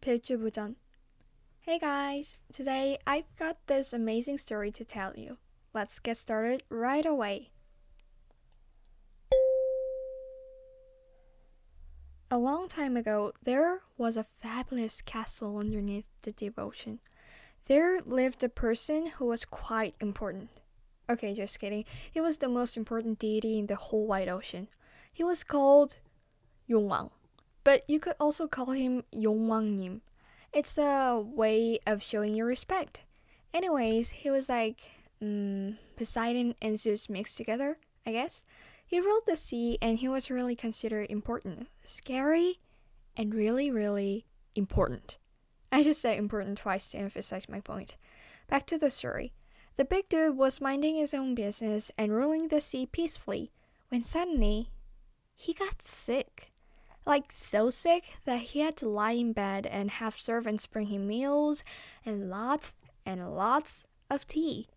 필주부전. Hey guys, today I've got this amazing story to tell you. Let's get started right away. A long time ago, there was a fabulous castle underneath the deep ocean. There lived a person who was quite important. Okay, just kidding. He was the most important deity in the whole wide ocean. He was called Yongwang, but you could also call him Yongwangnim. It's a way of showing your respect. Anyways, he was like mm, Poseidon and Zeus mixed together, I guess. He ruled the sea and he was really considered important, scary, and really, really important. I just said important twice to emphasize my point. Back to the story. The big dude was minding his own business and ruling the sea peacefully when suddenly he got sick. Like so sick that he had to lie in bed and have servants bring him meals and lots and lots of tea.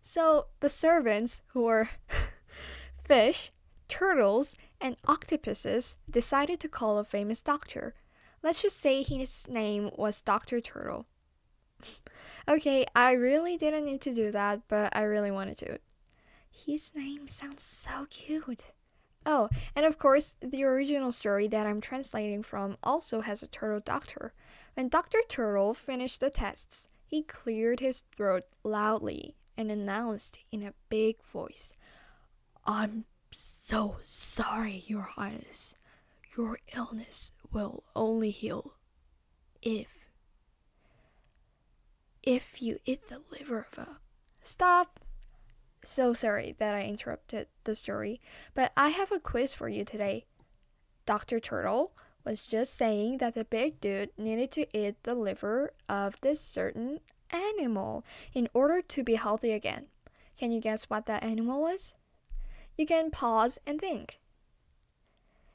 So the servants, who were fish, turtles, and octopuses, decided to call a famous doctor. Let's just say his name was Dr. Turtle. okay, I really didn't need to do that, but I really wanted to. His name sounds so cute. Oh, and of course, the original story that I'm translating from also has a turtle doctor. When Dr. Turtle finished the tests, he cleared his throat loudly and announced in a big voice, I'm so sorry, Your Highness. Your illness will only heal if. if you eat the liver of a. Stop! So sorry that I interrupted the story, but I have a quiz for you today. Dr. Turtle was just saying that the big dude needed to eat the liver of this certain animal in order to be healthy again. Can you guess what that animal was? You can pause and think.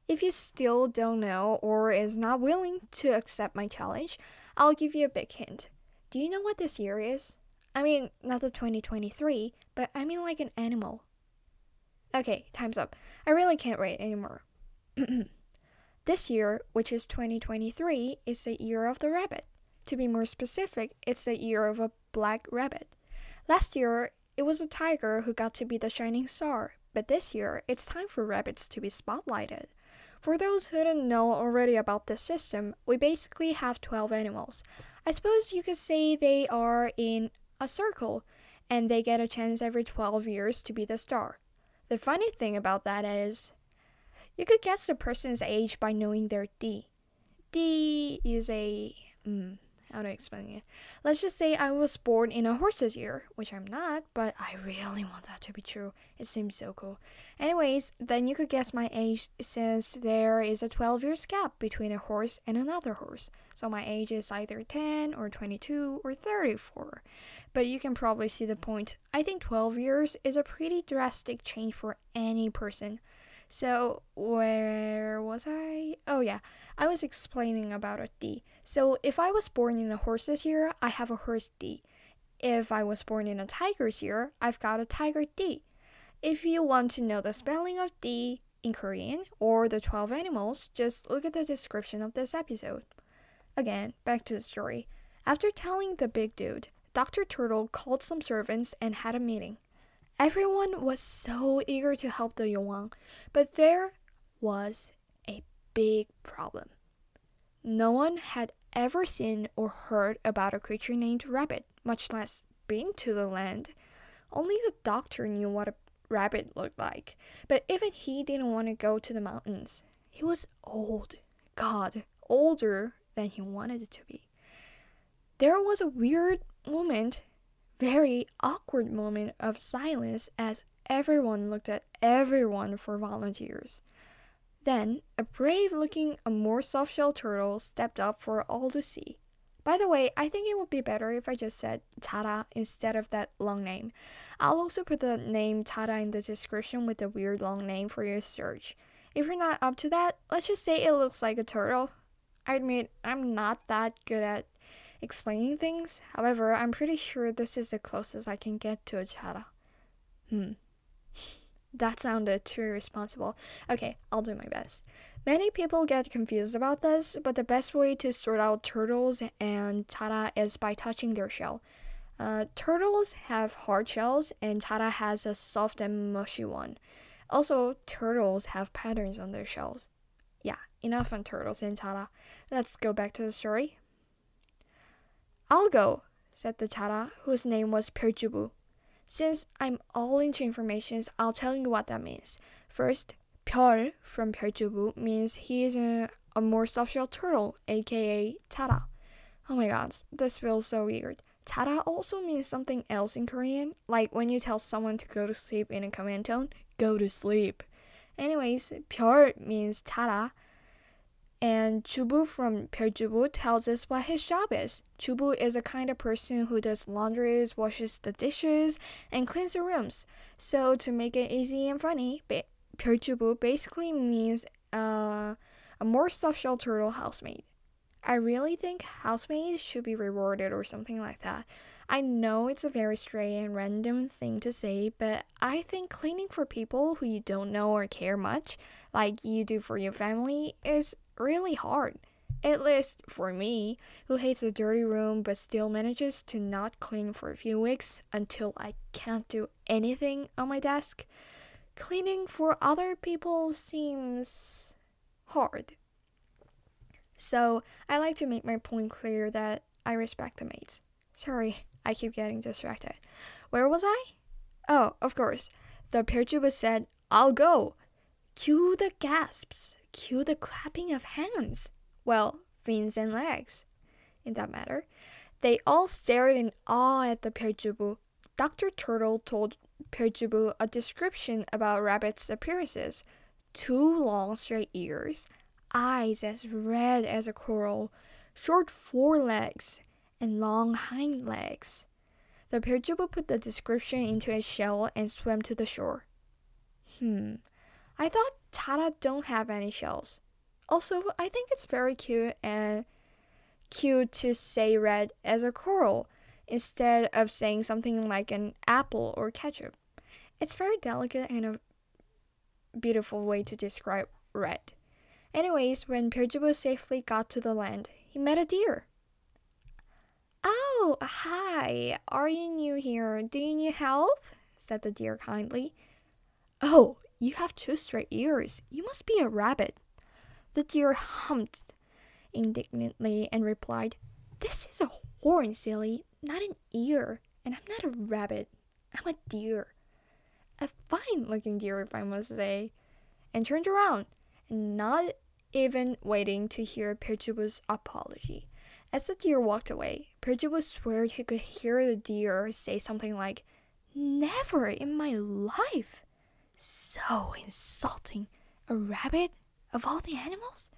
If you still don't know or is not willing to accept my challenge, I'll give you a big hint. Do you know what this year is? I mean, not the 2023, but I mean like an animal. Okay, time's up. I really can't wait anymore. this year, which is 2023, is the year of the rabbit. To be more specific, it's the year of a black rabbit. Last year, it was a tiger who got to be the shining star, but this year, it's time for rabbits to be spotlighted. For those who don't know already about this system, we basically have 12 animals. I suppose you could say they are in a circle, and they get a chance every 12 years to be the star. The funny thing about that is, you could guess the person's age by knowing their D. D is a. Mm, how to explain it? Let's just say I was born in a horse's year, which I'm not, but I really want that to be true. It seems so cool. Anyways, then you could guess my age since there is a 12 years gap between a horse and another horse. So my age is either 10 or 22 or 34. But you can probably see the point. I think 12 years is a pretty drastic change for any person. So, where was I? Oh, yeah, I was explaining about a D. So, if I was born in a horse's year, I have a horse D. If I was born in a tiger's year, I've got a tiger D. If you want to know the spelling of D in Korean or the 12 animals, just look at the description of this episode. Again, back to the story. After telling the big dude, Dr. Turtle called some servants and had a meeting. Everyone was so eager to help the Yongwang, but there was a big problem. No one had ever seen or heard about a creature named rabbit, much less been to the land. Only the doctor knew what a rabbit looked like, but even he didn't want to go to the mountains. He was old, God, older than he wanted to be. There was a weird moment very awkward moment of silence as everyone looked at everyone for volunteers. Then, a brave looking, a more soft shell turtle stepped up for all to see. By the way, I think it would be better if I just said Jara instead of that long name. I'll also put the name Jara in the description with the weird long name for your search. If you're not up to that, let's just say it looks like a turtle. I admit I'm not that good at explaining things. However, I'm pretty sure this is the closest I can get to a jara. Hmm. that sounded too irresponsible. Okay, I'll do my best. Many people get confused about this, but the best way to sort out turtles and jara is by touching their shell. Uh, turtles have hard shells, and jara has a soft and mushy one. Also, turtles have patterns on their shells. Yeah, enough on turtles and jara. Let's go back to the story. I'll go, said the Jara, whose name was Byeoljubu. Since I'm all into informations, I'll tell you what that means. First, Pyeol from Byeoljubu means he is a, a soft shell turtle, aka Jara. Oh my god, this feels so weird. Jara also means something else in Korean, like when you tell someone to go to sleep in a command tone, go to sleep. Anyways, Pyeol means Jara and Chubu from Byeoljubu tells us what his job is. Chubu is a kind of person who does laundries, washes the dishes, and cleans the rooms. So to make it easy and funny, Byeoljubu basically means uh, a more soft-shell turtle housemaid. I really think housemaids should be rewarded or something like that. I know it's a very stray and random thing to say, but I think cleaning for people who you don't know or care much, like you do for your family, is really hard. At least for me, who hates a dirty room but still manages to not clean for a few weeks until I can't do anything on my desk. Cleaning for other people seems hard. So, I like to make my point clear that I respect the maids. Sorry, I keep getting distracted. Where was I? Oh, of course. The Byeoljubu said, I'll go. Cue the gasps cue the clapping of hands. Well, fins and legs, in that matter. They all stared in awe at the Byeoljubu. Dr. Turtle told Byeoljubu a description about rabbits' appearances two long straight ears, eyes as red as a coral, short forelegs, and long hind legs. The Byeoljubu put the description into a shell and swam to the shore. Hmm, I thought Jara don't have any shells. Also, I think it's very cute and cute to say red as a coral instead of saying something like an apple or ketchup. It's very delicate and a beautiful way to describe red. Anyways, when Byeoljubu safely got to the land, he met a deer. Oh, hi. Are you new here? Do you need help? said the deer kindly. Oh, you have two straight ears. You must be a rabbit. The deer humped indignantly and replied, This is a horn, silly, not an ear, and I'm not a rabbit. I'm a deer. A fine looking deer, if I must say. And turned around, and not even waiting to hear Byeoljubu's apology. As the deer walked away, Byeoljubu swore he could hear the deer say something like, Never in my life! So insulting. A rabbit? Of all the animals?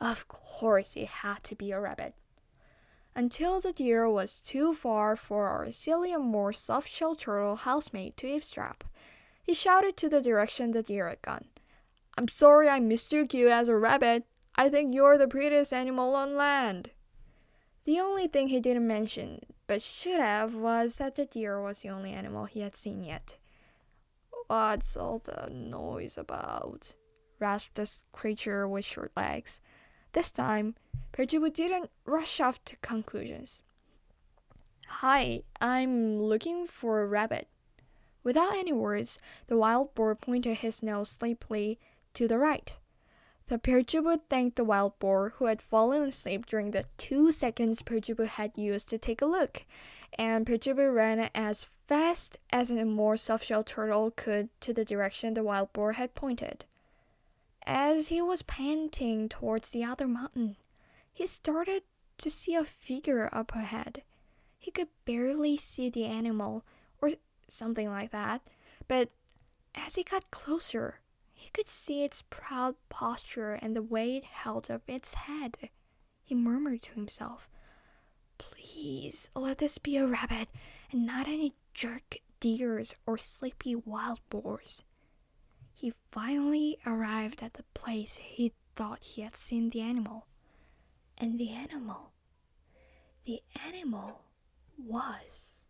Of course it had to be a rabbit. Until the deer was too far for our silly and more soft shelled turtle housemate to eavesdrop. He shouted to the direction the deer had gone. I'm sorry I mistook you as a rabbit. I think you're the prettiest animal on land. The only thing he didn't mention, but should have, was that the deer was the only animal he had seen yet. What's all the noise about? rasped the creature with short legs. This time, Byeoljubu didn't rush off to conclusions. Hi, I'm looking for a rabbit. Without any words, the wild boar pointed his nose sleepily to the right. The Byeoljubu thanked the wild boar, who had fallen asleep during the two seconds Byeoljubu had used to take a look, and Byeoljubu ran as fast as a more soft-shelled turtle could to the direction the wild boar had pointed. As he was panting towards the other mountain, he started to see a figure up ahead. He could barely see the animal, or something like that, but as he got closer, he could see its proud posture and the way it held up its head. He murmured to himself, Please let this be a rabbit and not any jerk deers or sleepy wild boars. He finally arrived at the place he thought he had seen the animal. And the animal, the animal was